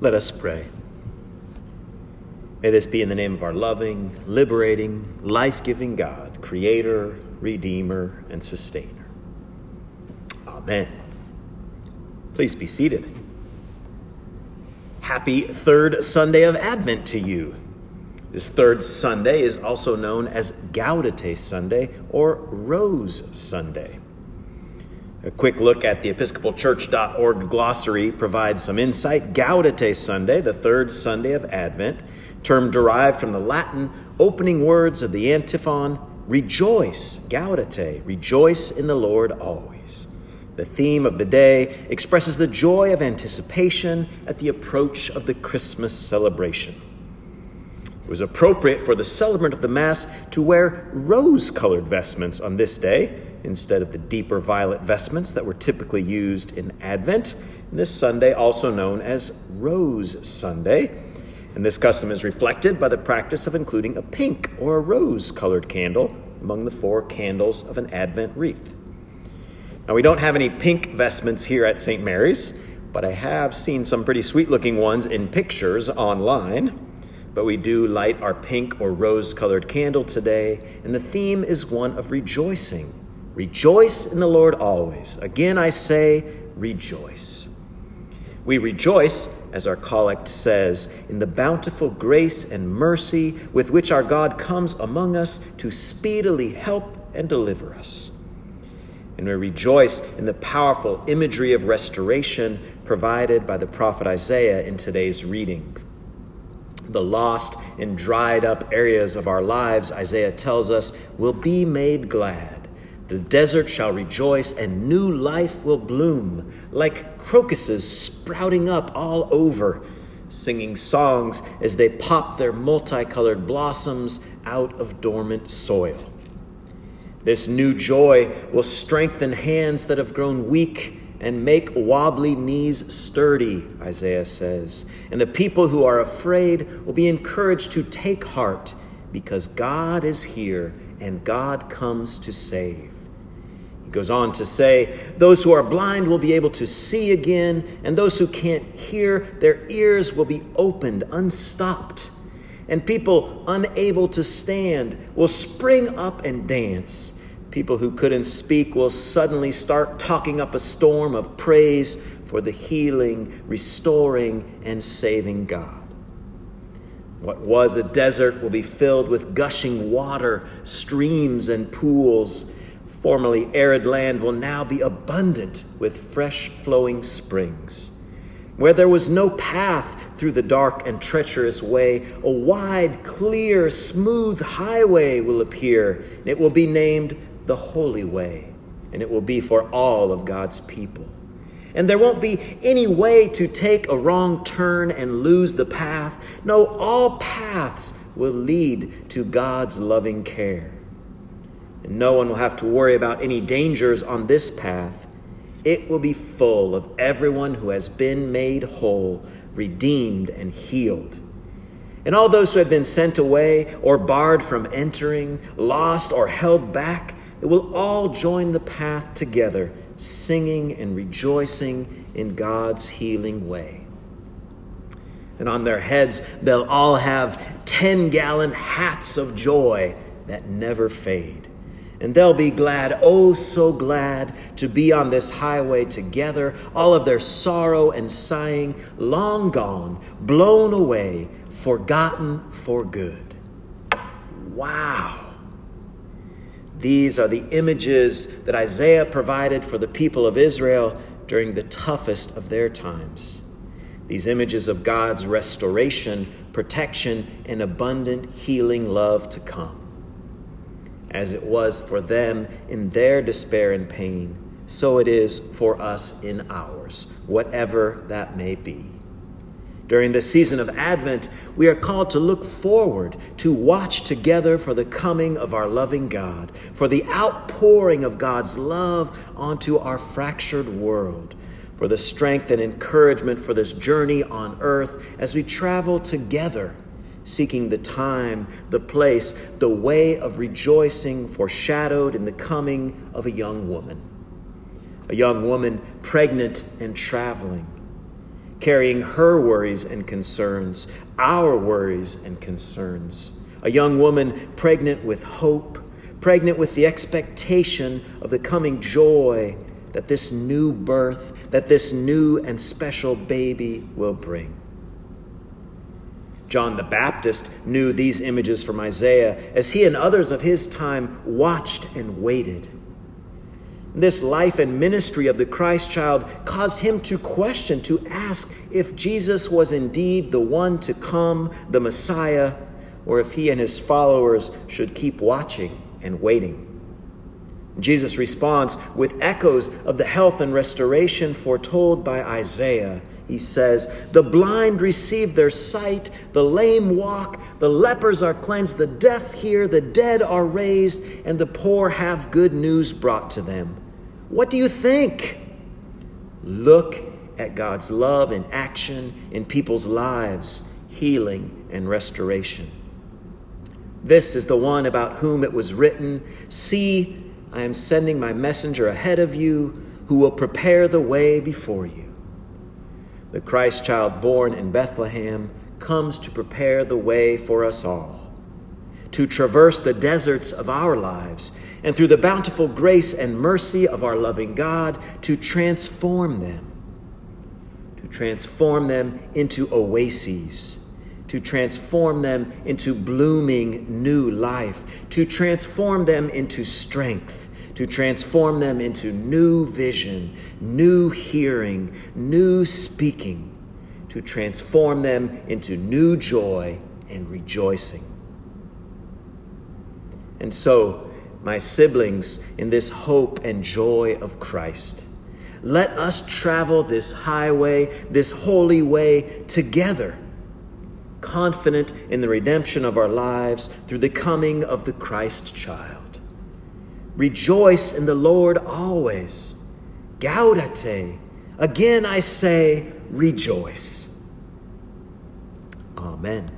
Let us pray. May this be in the name of our loving, liberating, life giving God, Creator, Redeemer, and Sustainer. Amen. Please be seated. Happy third Sunday of Advent to you. This third Sunday is also known as Gaudete Sunday or Rose Sunday. A quick look at the episcopalchurch.org glossary provides some insight. Gaudete Sunday, the third Sunday of Advent, term derived from the Latin opening words of the antiphon Rejoice, Gaudete, rejoice in the Lord always. The theme of the day expresses the joy of anticipation at the approach of the Christmas celebration. It was appropriate for the celebrant of the Mass to wear rose colored vestments on this day instead of the deeper violet vestments that were typically used in Advent. This Sunday, also known as Rose Sunday. And this custom is reflected by the practice of including a pink or a rose colored candle among the four candles of an Advent wreath. Now, we don't have any pink vestments here at St. Mary's, but I have seen some pretty sweet looking ones in pictures online. But we do light our pink or rose colored candle today, and the theme is one of rejoicing Rejoice in the Lord always. Again, I say, rejoice. We rejoice, as our collect says, in the bountiful grace and mercy with which our God comes among us to speedily help and deliver us. And we rejoice in the powerful imagery of restoration provided by the prophet Isaiah in today's readings. The lost and dried up areas of our lives, Isaiah tells us, will be made glad the desert shall rejoice, and new life will bloom, like crocuses sprouting up all over, singing songs as they pop their multicolored blossoms out of dormant soil. This new joy will strengthen hands that have grown weak and make wobbly knees sturdy, Isaiah says. And the people who are afraid will be encouraged to take heart because God is here and God comes to save. He goes on to say, Those who are blind will be able to see again, and those who can't hear, their ears will be opened, unstopped. And people unable to stand will spring up and dance. People who couldn't speak will suddenly start talking up a storm of praise for the healing, restoring, and saving God. What was a desert will be filled with gushing water, streams, and pools formerly arid land will now be abundant with fresh flowing springs. Where there was no path through the dark and treacherous way, a wide, clear, smooth highway will appear. and It will be named the Holy Way, and it will be for all of God's people. And there won't be any way to take a wrong turn and lose the path. No, all paths will lead to God's loving care and no one will have to worry about any dangers on this path. It will be full of everyone who has been made whole, redeemed, and healed. And all those who have been sent away or barred from entering, lost or held back, it will all join the path together, singing and rejoicing in God's healing way. And on their heads, they'll all have 10 gallon hats of joy that never fade. And they'll be glad, oh, so glad to be on this highway together, all of their sorrow and sighing long gone, blown away, forgotten for good. Wow. These are the images that Isaiah provided for the people of Israel during the toughest of their times. These images of God's restoration, protection, and abundant healing love to come as it was for them in their despair and pain, so it is for us in ours, whatever that may be. During the season of Advent, we are called to look forward, to watch together for the coming of our loving God, for the outpouring of God's love onto our fractured world, for the strength and encouragement for this journey on earth as we travel together seeking the time, the place, the way of rejoicing foreshadowed in the coming of a young woman. A young woman pregnant and traveling. carrying her worries and concerns, our worries and concerns. A young woman pregnant with hope, pregnant with the expectation of the coming joy that this new birth, that this new and special baby will bring. John the Baptist knew these images from Isaiah as he and others of his time watched and waited. This life and ministry of the Christ child caused him to question, to ask if Jesus was indeed the one to come, the Messiah, or if he and his followers should keep watching and waiting. Jesus responds with echoes of the health and restoration foretold by Isaiah. He says, The blind receive their sight, the lame walk, the lepers are cleansed, the deaf hear, the dead are raised, and the poor have good news brought to them. What do you think? Look at God's love in action in people's lives, healing and restoration. This is the one about whom it was written See, I am sending my messenger ahead of you who will prepare the way before you. The Christ child born in Bethlehem comes to prepare the way for us all, to traverse the deserts of our lives, and through the bountiful grace and mercy of our loving God, to transform them, to transform them into oases to transform them into blooming new life, to transform them into strength, to transform them into new vision, new hearing, new speaking, to transform them into new joy and rejoicing. And so, my siblings, in this hope and joy of Christ, let us travel this highway, this holy way together confident in the redemption of our lives through the coming of the Christ child. Rejoice in the Lord always. Gaudete. Again I say, rejoice. Amen.